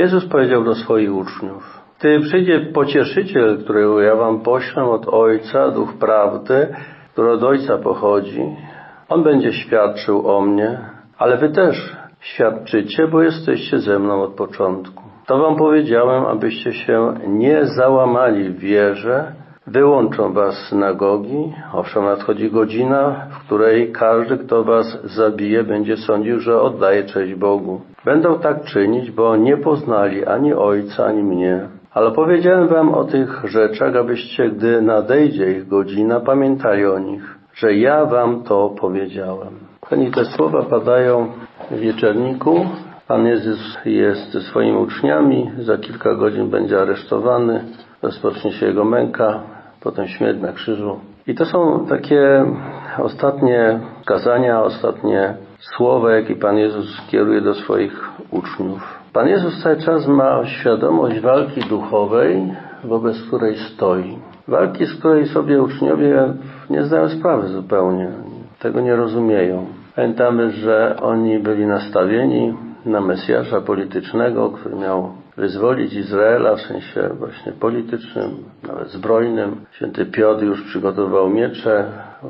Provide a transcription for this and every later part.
Jezus powiedział do swoich uczniów, gdy przyjdzie pocieszyciel, którego ja wam poślę od Ojca, Duch Prawdy, który od Ojca pochodzi, on będzie świadczył o mnie, ale wy też świadczycie, bo jesteście ze mną od początku. To wam powiedziałem, abyście się nie załamali w wierze, Wyłączą was synagogi, owszem nadchodzi godzina, w której każdy, kto was zabije, będzie sądził, że oddaje cześć Bogu. Będą tak czynić, bo nie poznali ani Ojca, ani mnie. Ale powiedziałem wam o tych rzeczach, abyście, gdy nadejdzie ich godzina, pamiętali o nich, że ja wam to powiedziałem. Kochani, te słowa padają w wieczerniku. Pan Jezus jest ze swoimi uczniami, za kilka godzin będzie aresztowany, rozpocznie się jego męka, potem śmierć na krzyżu. I to są takie ostatnie kazania, ostatnie słowa, jakie Pan Jezus kieruje do swoich uczniów. Pan Jezus cały czas ma świadomość walki duchowej, wobec której stoi. Walki, z której sobie uczniowie nie zdają sprawy zupełnie. Tego nie rozumieją. Pamiętamy, że oni byli nastawieni na Mesjasza politycznego, który miał wyzwolić Izraela w sensie właśnie politycznym, nawet zbrojnym. Święty Piotr już przygotował miecze,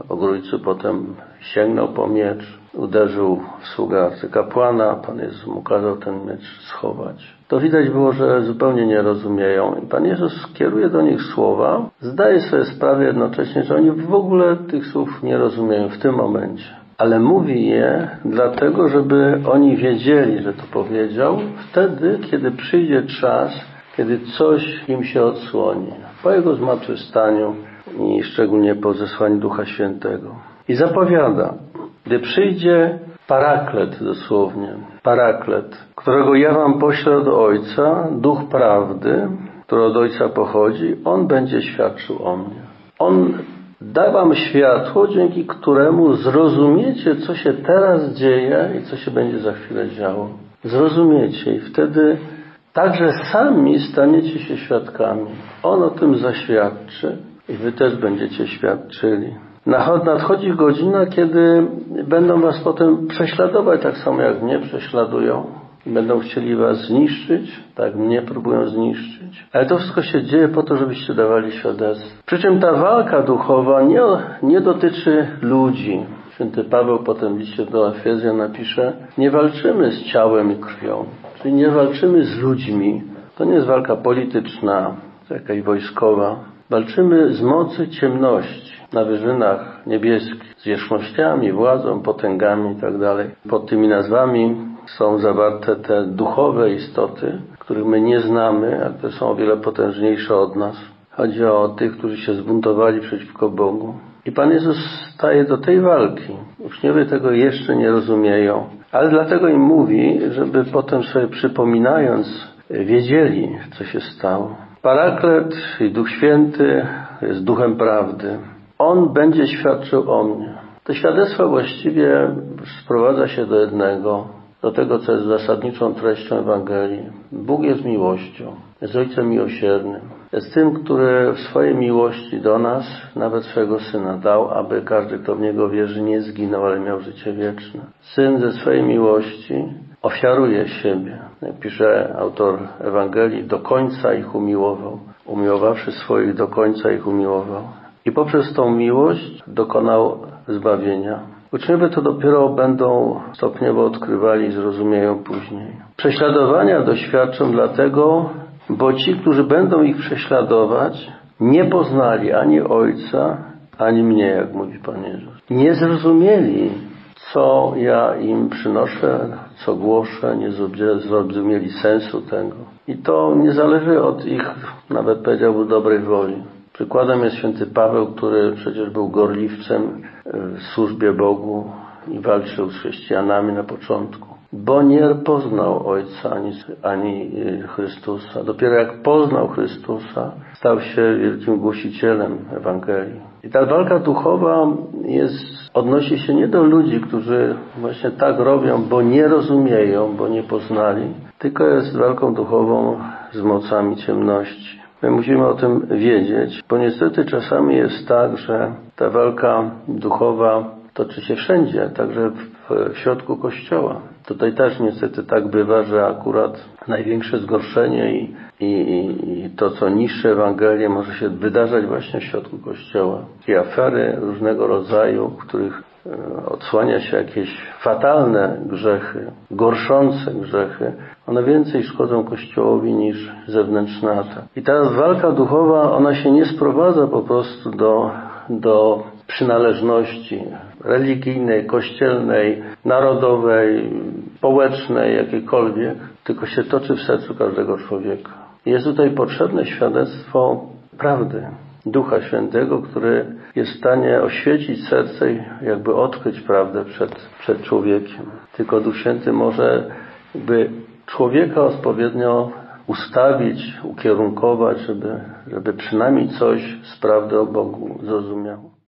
ogrójcu potem sięgnął po miecz, uderzył w sługę arcykapłana, Pan Jezus mu kazał ten miecz schować. To widać było, że zupełnie nie rozumieją i Pan Jezus kieruje do nich słowa, zdaje sobie sprawę jednocześnie, że oni w ogóle tych słów nie rozumieją w tym momencie ale mówi je dlatego, żeby oni wiedzieli, że to powiedział wtedy, kiedy przyjdzie czas, kiedy coś im się odsłoni. Po jego zmartwychwstaniu i szczególnie po zesłaniu Ducha Świętego. I zapowiada, gdy przyjdzie paraklet dosłownie, paraklet, którego ja wam poślę od Ojca, Duch Prawdy, który od Ojca pochodzi, on będzie świadczył o mnie. On da wam światło, dzięki któremu zrozumiecie, co się teraz dzieje i co się będzie za chwilę działo. Zrozumiecie i wtedy także sami staniecie się świadkami. On o tym zaświadczy i wy też będziecie świadczyli. Nadchodzi godzina, kiedy będą was potem prześladować, tak samo jak mnie prześladują będą chcieli was zniszczyć, tak mnie próbują zniszczyć. Ale to wszystko się dzieje po to, żebyście dawali świadectwo. Przy czym ta walka duchowa nie, nie dotyczy ludzi. Święty Paweł potem w liście do Efezjan napisze, nie walczymy z ciałem i krwią, czyli nie walczymy z ludźmi. To nie jest walka polityczna, jakaś wojskowa. Walczymy z mocy ciemności na wyżynach niebieskich, z zwierzchnościami, władzą, potęgami itd. Tak Pod tymi nazwami są zawarte te duchowe istoty, których my nie znamy, a które są o wiele potężniejsze od nas. Chodzi o tych, którzy się zbuntowali przeciwko Bogu. I Pan Jezus staje do tej walki. Uczniowie tego jeszcze nie rozumieją, ale dlatego im mówi, żeby potem sobie przypominając, wiedzieli, co się stało. Paraklet i Duch Święty jest duchem prawdy. On będzie świadczył o mnie. To świadectwo właściwie sprowadza się do jednego do tego, co jest zasadniczą treścią Ewangelii. Bóg jest miłością, jest Ojcem miłosiernym. Jest tym, który w swojej miłości do nas nawet swego Syna dał, aby każdy, kto w Niego wierzy, nie zginął, ale miał życie wieczne. Syn ze swojej miłości ofiaruje siebie. Pisze autor Ewangelii, do końca ich umiłował. Umiłowawszy swoich, do końca ich umiłował. I poprzez tą miłość dokonał zbawienia. Uczniowie to dopiero będą stopniowo odkrywali i zrozumieją później. Prześladowania doświadczą dlatego, bo ci, którzy będą ich prześladować, nie poznali ani Ojca, ani mnie, jak mówi Pan Jezus. Nie zrozumieli, co ja im przynoszę, co głoszę, nie zrozumieli sensu tego. I to nie zależy od ich, nawet powiedziałbym, dobrej woli. Przykładem jest święty Paweł, który przecież był gorliwcem w służbie Bogu i walczył z chrześcijanami na początku. Bo nie poznał Ojca ani, ani Chrystusa. Dopiero jak poznał Chrystusa, stał się wielkim głosicielem Ewangelii. I ta walka duchowa jest, odnosi się nie do ludzi, którzy właśnie tak robią, bo nie rozumieją, bo nie poznali, tylko jest walką duchową z mocami ciemności. My musimy o tym wiedzieć, bo niestety czasami jest tak, że ta walka duchowa toczy się wszędzie, także w środku Kościoła. Tutaj też niestety tak bywa, że akurat największe zgorszenie i, i, i to, co niższe Ewangelie, może się wydarzać właśnie w środku Kościoła. I afery różnego rodzaju, w których e, odsłania się jakieś fatalne grzechy, gorszące grzechy, one więcej szkodzą Kościołowi niż zewnętrzne atak. I ta walka duchowa, ona się nie sprowadza po prostu do, do przynależności religijnej, kościelnej, narodowej, społecznej, jakiejkolwiek, tylko się toczy w sercu każdego człowieka. Jest tutaj potrzebne świadectwo prawdy, Ducha Świętego, który jest w stanie oświecić serce i jakby odkryć prawdę przed, przed człowiekiem. Tylko Duch Święty może by człowieka odpowiednio ustawić, ukierunkować, żeby, żeby przynajmniej coś z prawdy o Bogu zrozumiał.